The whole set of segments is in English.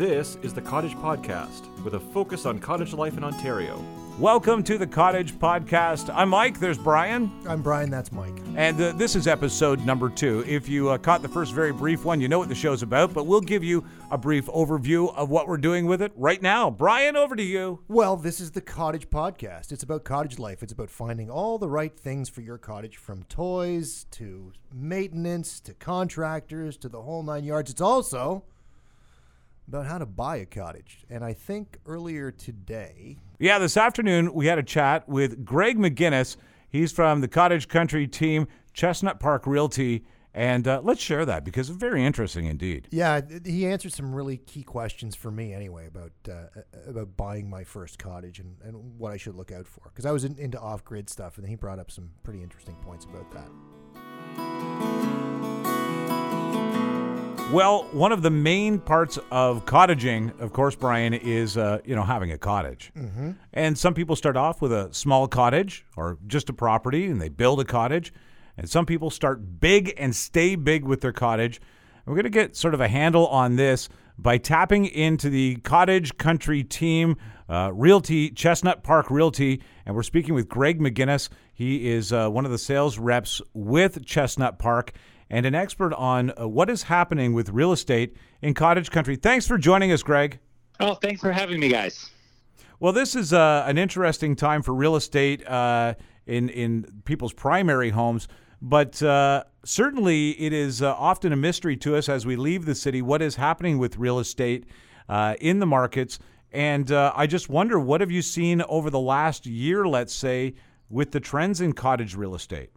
This is the Cottage Podcast with a focus on cottage life in Ontario. Welcome to the Cottage Podcast. I'm Mike. There's Brian. I'm Brian. That's Mike. And uh, this is episode number two. If you uh, caught the first very brief one, you know what the show's about, but we'll give you a brief overview of what we're doing with it right now. Brian, over to you. Well, this is the Cottage Podcast. It's about cottage life. It's about finding all the right things for your cottage from toys to maintenance to contractors to the whole nine yards. It's also about how to buy a cottage. And I think earlier today, Yeah, this afternoon we had a chat with Greg McInnis. He's from the Cottage Country team, Chestnut Park Realty. And uh, let's share that because it's very interesting indeed. yeah, he answered some really key questions for me anyway about uh, about buying my first cottage and, and what I should look out for. Because I was in, into off grid stuff, and he brought up some pretty interesting points about that. Well, one of the main parts of cottaging, of course, Brian, is uh, you know having a cottage. Mm-hmm. And some people start off with a small cottage or just a property, and they build a cottage. And some people start big and stay big with their cottage. And we're going to get sort of a handle on this by tapping into the Cottage Country team, uh, Realty Chestnut Park Realty, and we're speaking with Greg McInnis. He is uh, one of the sales reps with Chestnut Park and an expert on uh, what is happening with real estate in cottage country. Thanks for joining us, Greg. Oh, thanks for having me, guys. Well, this is uh, an interesting time for real estate uh, in in people's primary homes, but uh, certainly it is uh, often a mystery to us as we leave the city what is happening with real estate uh, in the markets. And uh, I just wonder, what have you seen over the last year, let's say, with the trends in cottage real estate?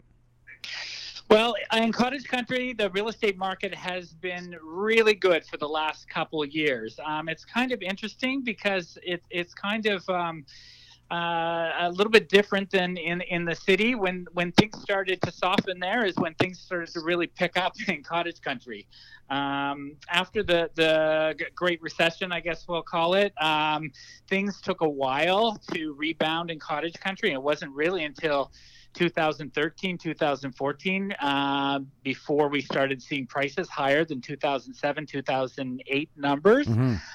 Well, in cottage country, the real estate market has been really good for the last couple of years. Um, it's kind of interesting because it, it's kind of um, uh, a little bit different than in, in the city. When when things started to soften, there is when things started to really pick up in cottage country. Um, after the the Great Recession, I guess we'll call it, um, things took a while to rebound in cottage country. It wasn't really until 2013, 2014, uh, before we started seeing prices higher than 2007, 2008 numbers.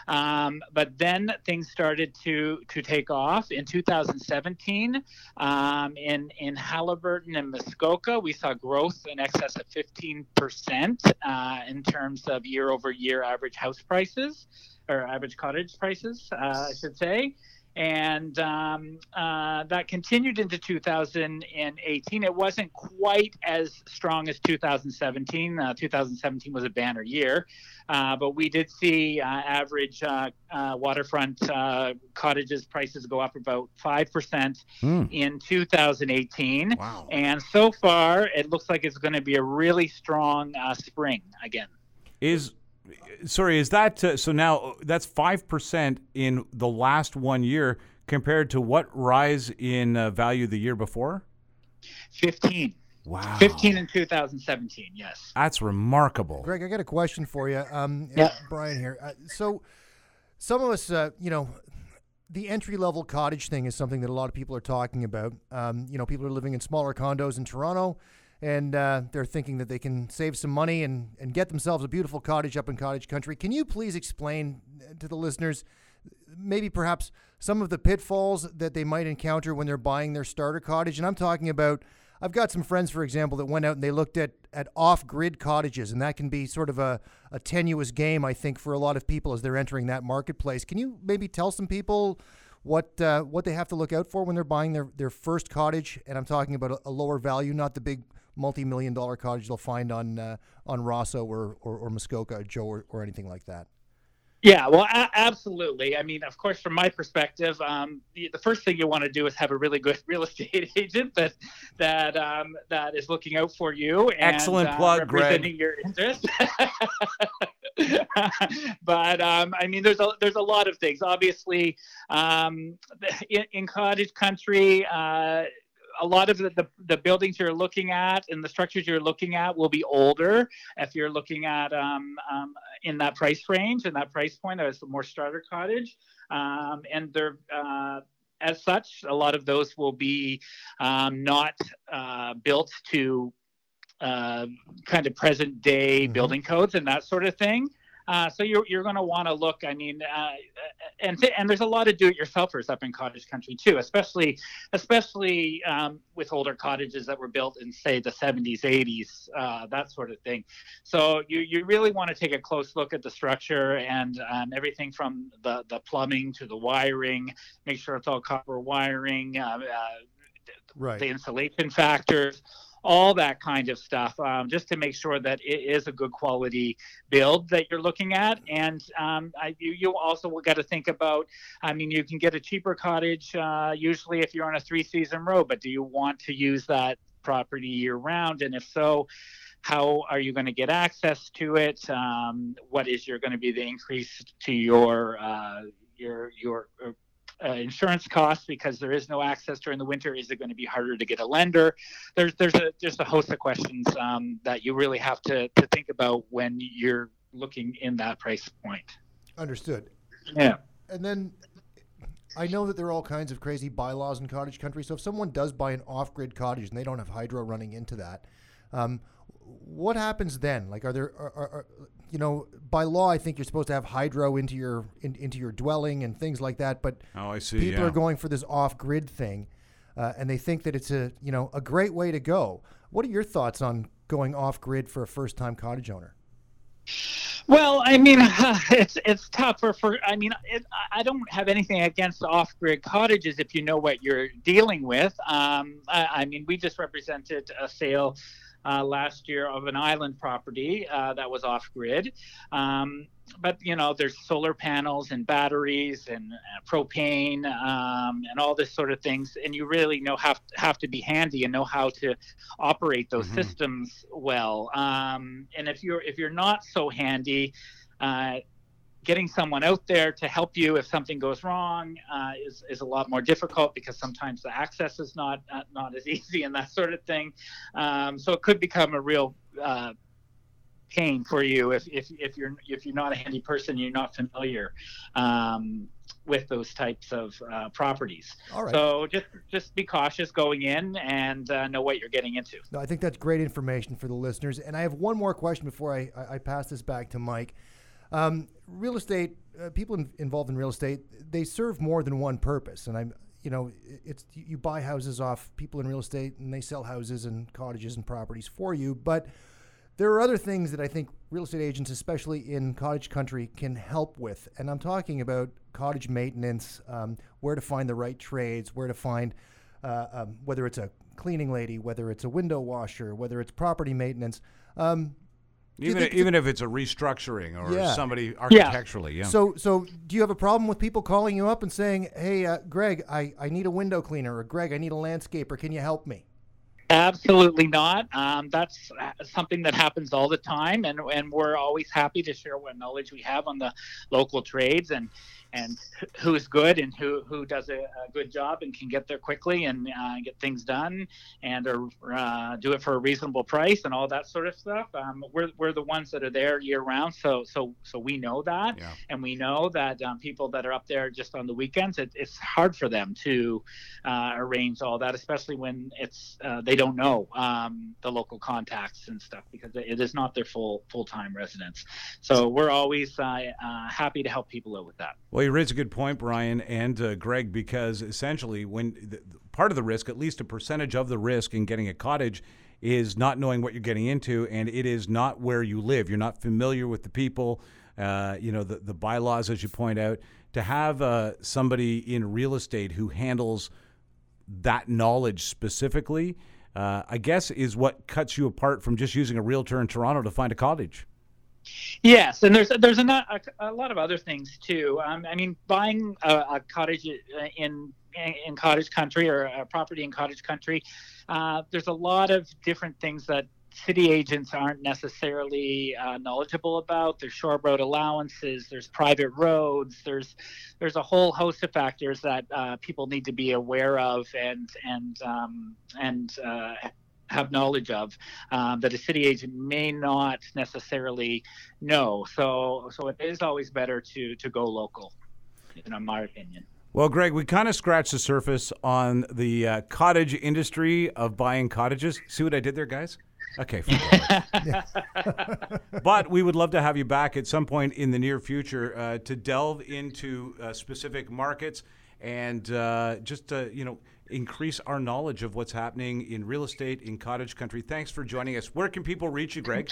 Um, but then things started to to take off in 2017. Um, in in Haliburton and Muskoka, we saw growth in excess of 15 percent uh, in terms of year over year average house prices or average cottage prices, uh, I should say and um, uh, that continued into 2018. It wasn't quite as strong as 2017. Uh, 2017 was a banner year, uh, but we did see uh, average uh, uh, waterfront cottages prices go up about five percent Hmm. in 2018. Wow. And so far, it looks like it's going to be a really strong spring again. Is sorry, is that uh, so now that's 5% in the last one year compared to what rise in uh, value the year before? 15. Wow. 15 in 2017. Yes. That's remarkable. Greg, I got a question for you. Um, Yeah. uh, Brian here. Uh, so, some of us, uh, you know, the entry level cottage thing is something that a lot of people are talking about. Um, you know, people are living in smaller condos in Toronto, and uh, they're thinking that they can save some money and, and get themselves a beautiful cottage up in cottage country. Can you please explain uh, to the listeners, maybe perhaps some of the pitfalls that they might encounter when they're buying their starter cottage? And I'm talking about. I've got some friends, for example, that went out and they looked at, at off grid cottages, and that can be sort of a, a tenuous game, I think, for a lot of people as they're entering that marketplace. Can you maybe tell some people what uh, what they have to look out for when they're buying their, their first cottage? And I'm talking about a, a lower value, not the big multi million dollar cottage they'll find on uh, on Rosseau or, or, or Muskoka, Joe, or, or anything like that. Yeah, well, a- absolutely. I mean, of course, from my perspective, um, the, the first thing you want to do is have a really good real estate agent that that um, that is looking out for you. And, Excellent uh, plug, Greg. representing your interest. but um, I mean, there's a there's a lot of things. Obviously, um, in, in cottage country. Uh, a lot of the, the, the buildings you're looking at and the structures you're looking at will be older if you're looking at um, um, in that price range and that price point as a more starter cottage um, and they're uh, as such a lot of those will be um, not uh, built to uh, kind of present day Mhm. building codes and that sort of thing Uh, so you're, you're going to want to look. I mean, uh, and th- and there's a lot of do-it-yourselfers up in cottage country too, especially especially um, with older cottages that were built in say the 70s, 80s, uh, that sort of thing. So you you really want to take a close look at the structure and um, everything from the the plumbing to the wiring. Make sure it's all copper wiring. Uh, right. The insulation factors all that kind of stuff, um, just to make sure that it is a good quality build that you're looking at. And um, I, you, you also got to think about, I mean, you can get a cheaper cottage uh, usually if you're on a three season row, but do you want to use that property year round? And if so, how are you going to get access to it? Um, what is your going to be the increase to your uh, your your uh, insurance costs because there is no access during the winter? Is it going to be harder to get a lender? There's there's a there's a host of questions um, that you really have to to think about when you're looking in that price point. Understood. Yeah. And then I know that there are all kinds of crazy bylaws in cottage country. So if someone does buy an off-grid cottage and they don't have hydro running into that, um, what happens then? Like, are there, are, are, you know, by law, I think you're supposed to have hydro into your in, into your dwelling and things like that. But oh, I see. People yeah. are going for this off-grid thing, uh, and they think that it's a you know a great way to go. What are your thoughts on going off-grid for a first-time cottage owner? Well, I mean, uh, it's it's tough for, for I mean, it, I don't have anything against off-grid cottages if you know what you're dealing with. Um, I, I mean, we just represented a sale uh, last year of an island property uh, that was off grid. Um, but you know, there's solar panels and batteries and uh, propane um, and all this sort of things, and you really know have have to be handy and know how to operate those mm-hmm. systems well. Um, and if you're if you're not so handy, uh, getting someone out there to help you if something goes wrong uh, is, is a lot more difficult because sometimes the access is not uh, not as easy and that sort of thing. Um, so it could become a real uh, pain for you if, if, if you're if you're not a handy person, you're not familiar um, with those types of uh, properties. All right. So just just be cautious going in and uh, know what you're getting into. No, I think that's great information for the listeners. And I have one more question before I, I, I pass this back to Mike. Um, real estate, uh, people in, involved in real estate, they serve more than one purpose. And I'm, you know, it's you buy houses off people in real estate, and they sell houses and cottages and properties for you. But there are other things that I think real estate agents, especially in cottage country, can help with. And I'm talking about cottage maintenance, um, where to find the right trades, where to find uh, um, whether it's a cleaning lady, whether it's a window washer, whether it's property maintenance. Um, even even if it's a restructuring or yeah. somebody architecturally, yeah. yeah. So so do you have a problem with people calling you up and saying, "Hey, uh, Greg, I, I need a window cleaner," or "Greg, I need a landscaper. Can you help me?" Absolutely not. Um, that's uh, something that happens all the time, and and we're always happy to share what knowledge we have on the local trades and and who's good and who who does a, a good job and can get there quickly and uh, get things done and or, uh, do it for a reasonable price and all that sort of stuff. Um, we're, we're the ones that are there year round, so so so we know that, yeah. and we know that um, people that are up there just on the weekends, it, it's hard for them to uh, arrange all that, especially when it's uh, they don't know um, the local contacts and stuff because it is not their full full time residence. So we're always uh, uh, happy to help people out with that. Well, you raise a good point, Brian and uh, Greg, because essentially, when the, part of the risk, at least a percentage of the risk in getting a cottage, is not knowing what you're getting into, and it is not where you live. You're not familiar with the people, uh, you know, the, the bylaws, as you point out. To have uh, somebody in real estate who handles that knowledge specifically, uh, I guess, is what cuts you apart from just using a realtor in Toronto to find a cottage. Yes, and there's there's a, a, a lot of other things too. Um, I mean, buying a, a, cottage in in cottage country or a property in cottage country, uh, there's a lot of different things that city agents aren't necessarily uh, knowledgeable about. There's shore road allowances, there's private roads, there's there's a whole host of factors that uh, people need to be aware of and and um, and uh, have knowledge of um, that a city agent may not necessarily know. So, so it is always better to to go local, in my opinion. Well, Greg, we kind of scratched the surface on the uh, cottage industry of buying cottages. See what I did there, guys? Okay, but we would love to have you back at some point in the near future uh, to delve into uh, specific markets and uh, just you know increase our knowledge of what's happening in real estate in cottage country. Thanks for joining us. Where can people reach you, Greg?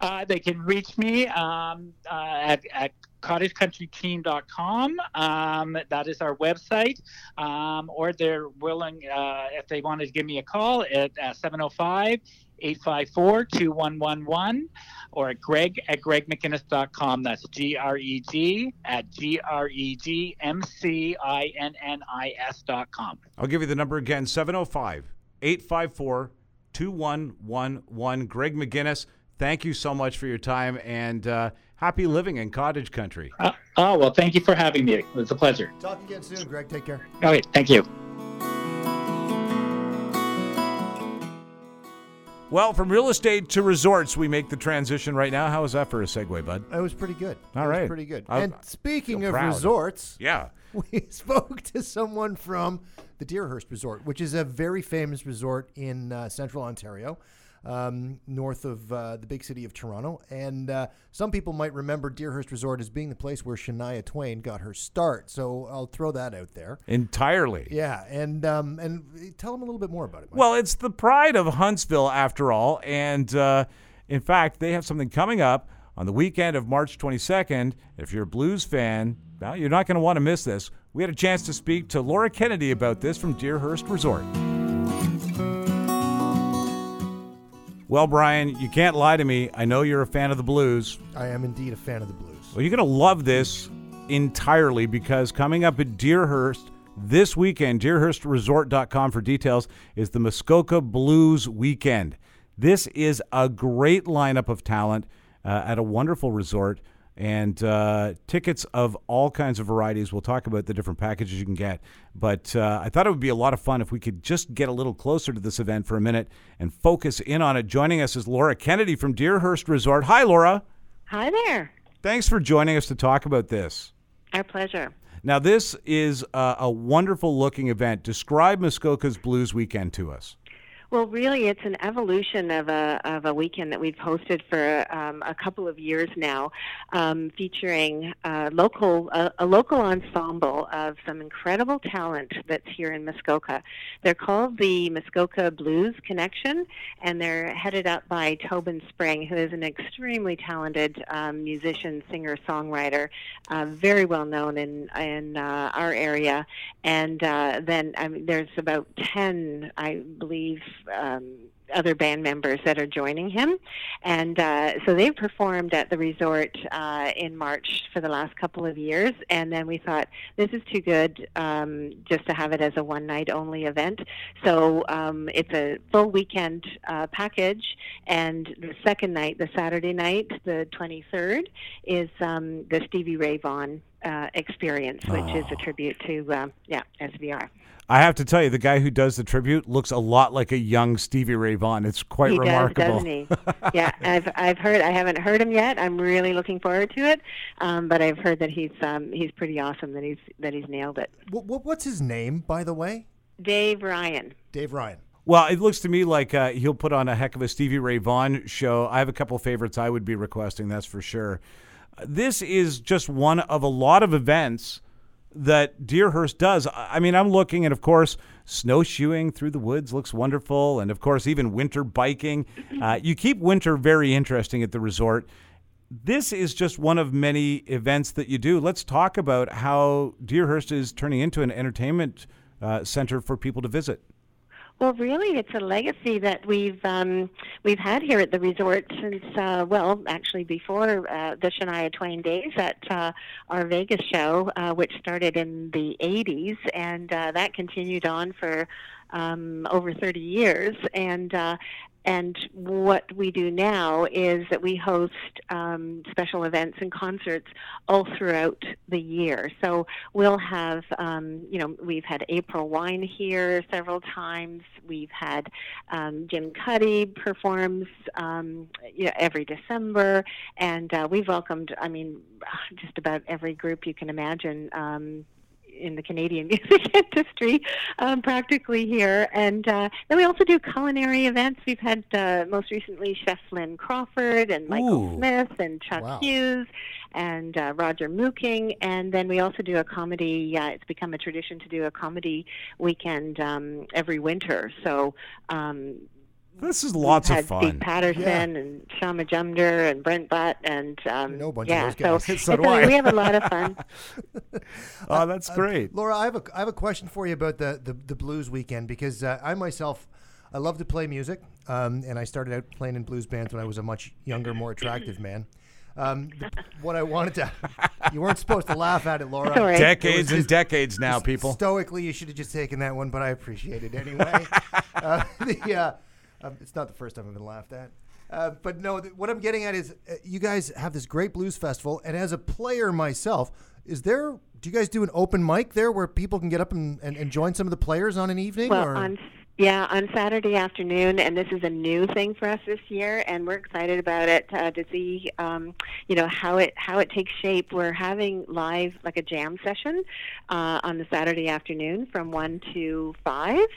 Uh, they can reach me um, uh, at, at cottagecountryteam.com. Um, that is our website. Um, or they're willing, uh, if they wanted to give me a call at uh, 705 854 2111 or at greg at gregmcinnis.com. That's G R E G at G R E G M C I N N I S.com. I'll give you the number again 705 854 2111. Greg McInnis, thank you so much for your time and uh, happy living in cottage country. Uh, oh, well, thank you for having me. It was a pleasure. Talk again soon, Greg. Take care. Okay, thank you. Well, from real estate to resorts, we make the transition right now. How was that for a segue, bud? That was pretty good. All that right. was pretty good. I- and speaking of proud. resorts, Yeah. we spoke to someone from the Deerhurst Resort, which is a very famous resort in uh, central Ontario, um, north of uh, the big city of Toronto. And uh, some people might remember Deerhurst Resort as being the place where Shania Twain got her start. So I'll throw that out there. Entirely. Yeah, and um, and tell them a little bit more about it. Mike. Well, it's the pride of Huntsville, after all. And uh, in fact, they have something coming up on the weekend of March 22nd. If you're a blues fan, well, you're not going to want to miss this. We had a chance to speak to Laura Kennedy about this from Deerhurst Resort. Well, Brian, you can't lie to me. I know you're a fan of the blues. I am indeed a fan of the blues. Well, you're going to love this entirely because coming up at Deerhurst this weekend, deerhurstresort.com for details, is the Muskoka Blues Weekend. This is a great lineup of talent uh, at a wonderful resort and uh, tickets of all kinds of varieties. We'll talk about the different packages you can get. But uh, I thought it would be a lot of fun if we could just get a little closer to this event for a minute and focus in on it. Joining us is Laura Kennedy from Deerhurst Resort. Hi, Laura. Hi there. Thanks for joining us to talk about this. Our pleasure. Now, this is uh, a wonderful looking event. Describe Muskoka's Blues Weekend to us. Well, really, it's an evolution of a of a weekend that we've hosted for um, a couple of years now, um, featuring uh, local a local ensemble of some incredible talent that's here in Muskoka. They're called the Muskoka Blues Connection, and they're headed up by Tobin Spring, who is an extremely talented um, musician, singer, songwriter, uh, very well known in in uh, our area. And uh, then I mean, there's about ten, I believe. Um, other band members that are joining him, and uh, so they've performed at the resort uh, in March for the last couple of years. And then we thought this is too good um, just to have it as a one night only event. So um, it's a full weekend uh, package, and the second night, the Saturday night, the 23rd, is um, the Stevie Ray Vaughan uh, experience, which is a tribute to uh, yeah SVR. I have to tell you, the guy who does the tribute looks a lot like a young Stevie Ray Vaughan. It's quite he remarkable. does, doesn't he? yeah, I've I've heard. I haven't heard him yet. I'm really looking forward to it. Um, but I've heard that he's um, he's pretty awesome. That he's that he's nailed it. What, what, what's his name, by the way? Dave Ryan. Dave Ryan. Well, it looks to me like uh, he'll put on a heck of a Stevie Ray Vaughan show. I have a couple favorites I would be requesting, that's for sure. This is just one of a lot of events that Deerhurst does. I mean, I'm looking at, of course, snowshoeing through the woods looks wonderful, and of course, even winter biking. Uh, you keep winter very interesting at the resort. This is just one of many events that you do. Let's talk about how Deerhurst is turning into an entertainment uh, center for people to visit. Well, really, it's a legacy that we've um, we've had here at the resort since uh, well, actually before uh, the Shania Twain days at uh, our Vegas show, uh, which started in the '80s, and uh, that continued on for um, over 30 years. And uh, and what we do now is that we host um, special events and concerts all throughout the year. So we'll have, um, you know, we've had April Wine here several times. We've had um, Jim Cuddy performs um, you know, every December, and uh, we've welcomed, I mean, just about every group you can imagine. In the Canadian music industry, um, practically here. And uh, then we also do culinary events. We've had uh, most recently Chef Lynn Crawford and Michael Ooh. Smith and Chuck Wow. Hughes and uh, Roger Mooking. And then we also do a comedy. Uh, it's become a tradition to do a comedy weekend um, every winter. So. Um, This is lots had of fun. Steve Patterson Yeah. and Shaun Majumder and Brent Butt and um, I know a bunch of yeah, those guys. so, So do a- I. we have a lot of fun. oh, that's great. Laura, I have a I have a question for you about the the, the blues weekend because uh, I myself I love to play music, um, and I started out playing in blues bands when I was a much younger, more attractive man. Um, the- what I wanted to you weren't supposed to laugh at it, Laura. That's. Decades It and decades now, people. Stoically, you should have just taken that one, but I appreciate it anyway. uh, the, uh, um, it's not the first time I've been laughed at. Uh, but no, th- what I'm getting at is uh, you guys have this great blues festival, and as a player myself, is there? Do you guys do an open mic there where people can get up and, and, and join some of the players on an evening? Well, or? on yeah, on Saturday afternoon, and this is a new thing for us this year, and we're excited about it uh, to see, um, you know, how it how it takes shape. We're having live like a jam session uh, on the Saturday afternoon from one to five,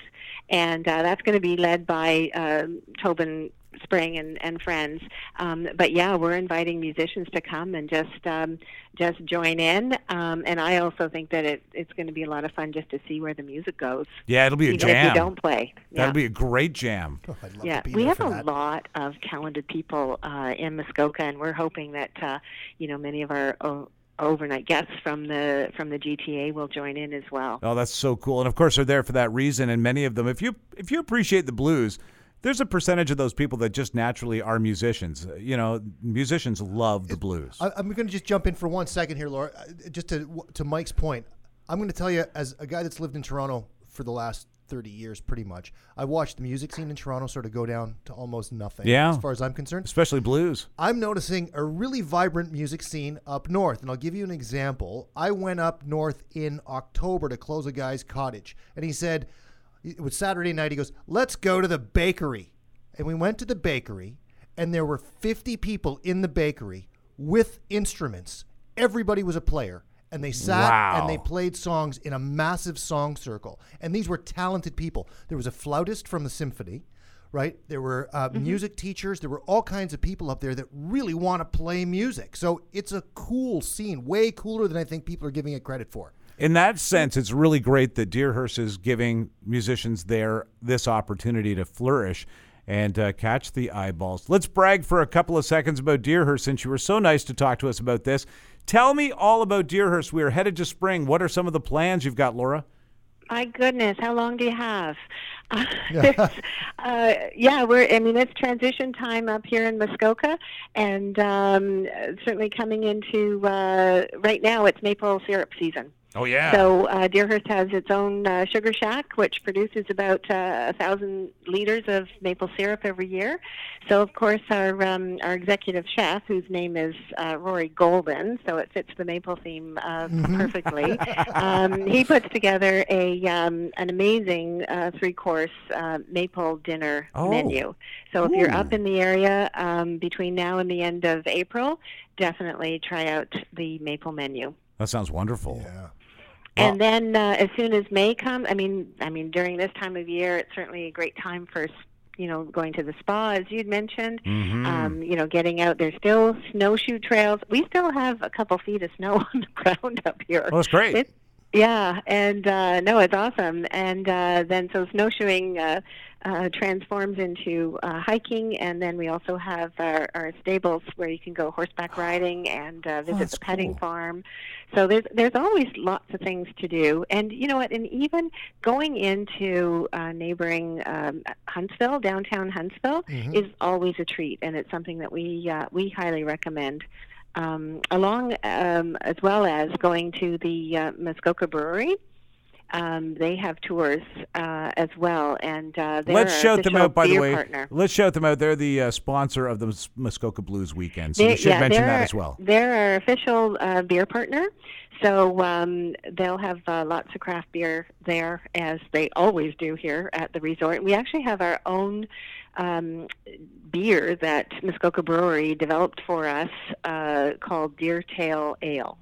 and uh, that's going to be led by um Tobin Spring and, and friends. Um, but yeah, we're inviting musicians to come and just um, just join in. Um, and I also think that it, it's going to be a lot of fun just to see where the music goes Yeah, it'll be a even if jam. you don't play. Yeah. That'll be a great jam. Oh, I'd love yeah, to be we have a that. lot of talented people uh, in Muskoka, and we're hoping that uh, you know many of our o- overnight guests from the from the GTA will join in as well. Oh, that's so cool. And of course, they're there for that reason. And many of them, if you if you appreciate the blues, there's a percentage of those people that just naturally are musicians. Uh, You know, musicians love the blues. I, I'm going to just jump in for one second here, Laura. Uh, Just to to Mike's point, I'm going to tell you as a guy that's lived in Toronto for the last 30 years, pretty much. I watched the music scene in Toronto sort of go down to almost nothing. Yeah. as far as I'm concerned. Especially blues. I'm noticing a really vibrant music scene up north, and I'll give you an example. I went up north in October to close a guy's cottage, and he said it was Saturday night. He goes, "Let's go to the bakery," and we went to the bakery, and there were 50 people in the bakery with instruments. Everybody was a player. And they sat Wow. and they played songs in a massive song circle. And these were talented people. There was a flautist from the symphony, right? There were uh, music teachers. There were all kinds of people up there that really want to play music. So it's a cool scene, way cooler than I think people are giving it credit for. In that sense, it's really great that Deerhurst is giving musicians there this opportunity to flourish and uh, catch the eyeballs. Let's brag for a couple of seconds about Deerhurst since you were so nice to talk to us about this. Tell me all about Deerhurst. We are headed to spring. What are some of the plans you've got, Laura? My goodness, how long do you have? Uh, it's, uh, yeah, we're. I mean, it's transition time up here in Muskoka, and um, certainly coming into uh, right now. It's maple syrup season. Oh, yeah. So uh, Deerhurst has its own uh, sugar shack, which produces about uh, a thousand liters of maple syrup every year. So of course our um, our executive chef, whose name is uh, Rory Golden, so it fits the maple theme uh, perfectly. um, he puts together a um, an amazing uh, three course uh, maple dinner Oh. menu. So if you're up in the area um, between now and the end of April, definitely try out the maple menu. that sounds wonderful. Yeah. And then uh, as soon as May comes, I mean, I mean during this time of year, it's certainly a great time for you know going to the spa, as you'd mentioned. Mhm. Um, you know, getting out. There's still snowshoe trails. We still have a couple feet of snow on the ground up here. Oh, that's great. Yeah, and uh, no, it's awesome. And uh, then so snowshoeing uh, uh, transforms into uh, hiking, and then we also have our, our stables where you can go horseback riding and uh, visit that's the petting cool. farm. So there's there's always lots of things to do, and you know what? And even going into uh, neighboring um, Huntsville, downtown Huntsville, Mhm. is always a treat, and it's something that we uh, we highly recommend. Um, along um, as well as going to the uh, Muskoka Brewery. Um, they have tours uh, as well, and uh, they're Let's shout them out, by the way. Partner. Let's shout them out. They're the uh, sponsor of the Muskoka Blues Weekend. So They- we should yeah, mention that as well. They're our official uh, beer partner, so um, they'll have uh, lots of craft beer there, as they always do here at the resort. We actually have our own um, beer that Muskoka Brewery developed for us uh, called Deer Tail Ale.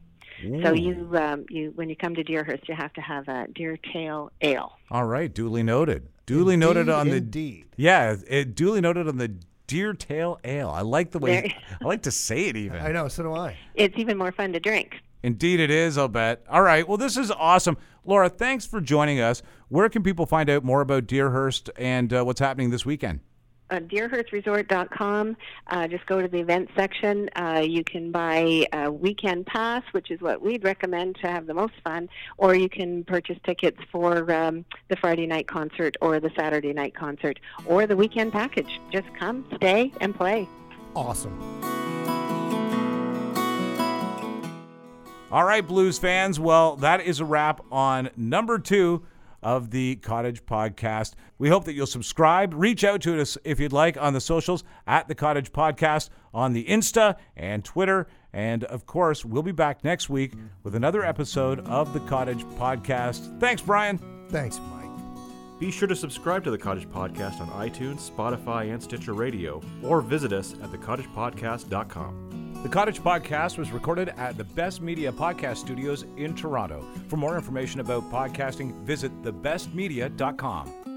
So you um, you when you come to Deerhurst, you have to have a deer tail ale. All right, duly noted. Duly noted Indeed, on the indeed. yeah, it duly noted on the deer tail ale. I like the way There- I like to say it even. I know. So do I. It's even more fun to drink. Indeed, it is. I'll bet. All right. Well, this is awesome, Laura. Thanks for joining us. Where can people find out more about Deerhurst and uh, what's happening this weekend? Uh, deerhurstresort.com. Uh, just go to the events section. Uh, you can buy a weekend pass, which is what we'd recommend to have the most fun, or you can purchase tickets for um, the Friday night concert or the Saturday night concert or the weekend package. Just come, stay, and play. Awesome. All right, Blues fans. Well, that is a wrap on number two of the Cottage Podcast. We hope that you'll subscribe. Reach out to us if you'd like on the socials at the Cottage Podcast on the Insta and Twitter. And of course, we'll be back next week with another episode of the Cottage Podcast. Thanks, Brian. Thanks, Mike. Be sure to subscribe to the Cottage Podcast on iTunes, Spotify, and Stitcher Radio, or visit us at thecottagepodcast.com. The Cottage Podcast was recorded at the Best Media Podcast Studios in Toronto. For more information about podcasting, visit thebestmedia.com.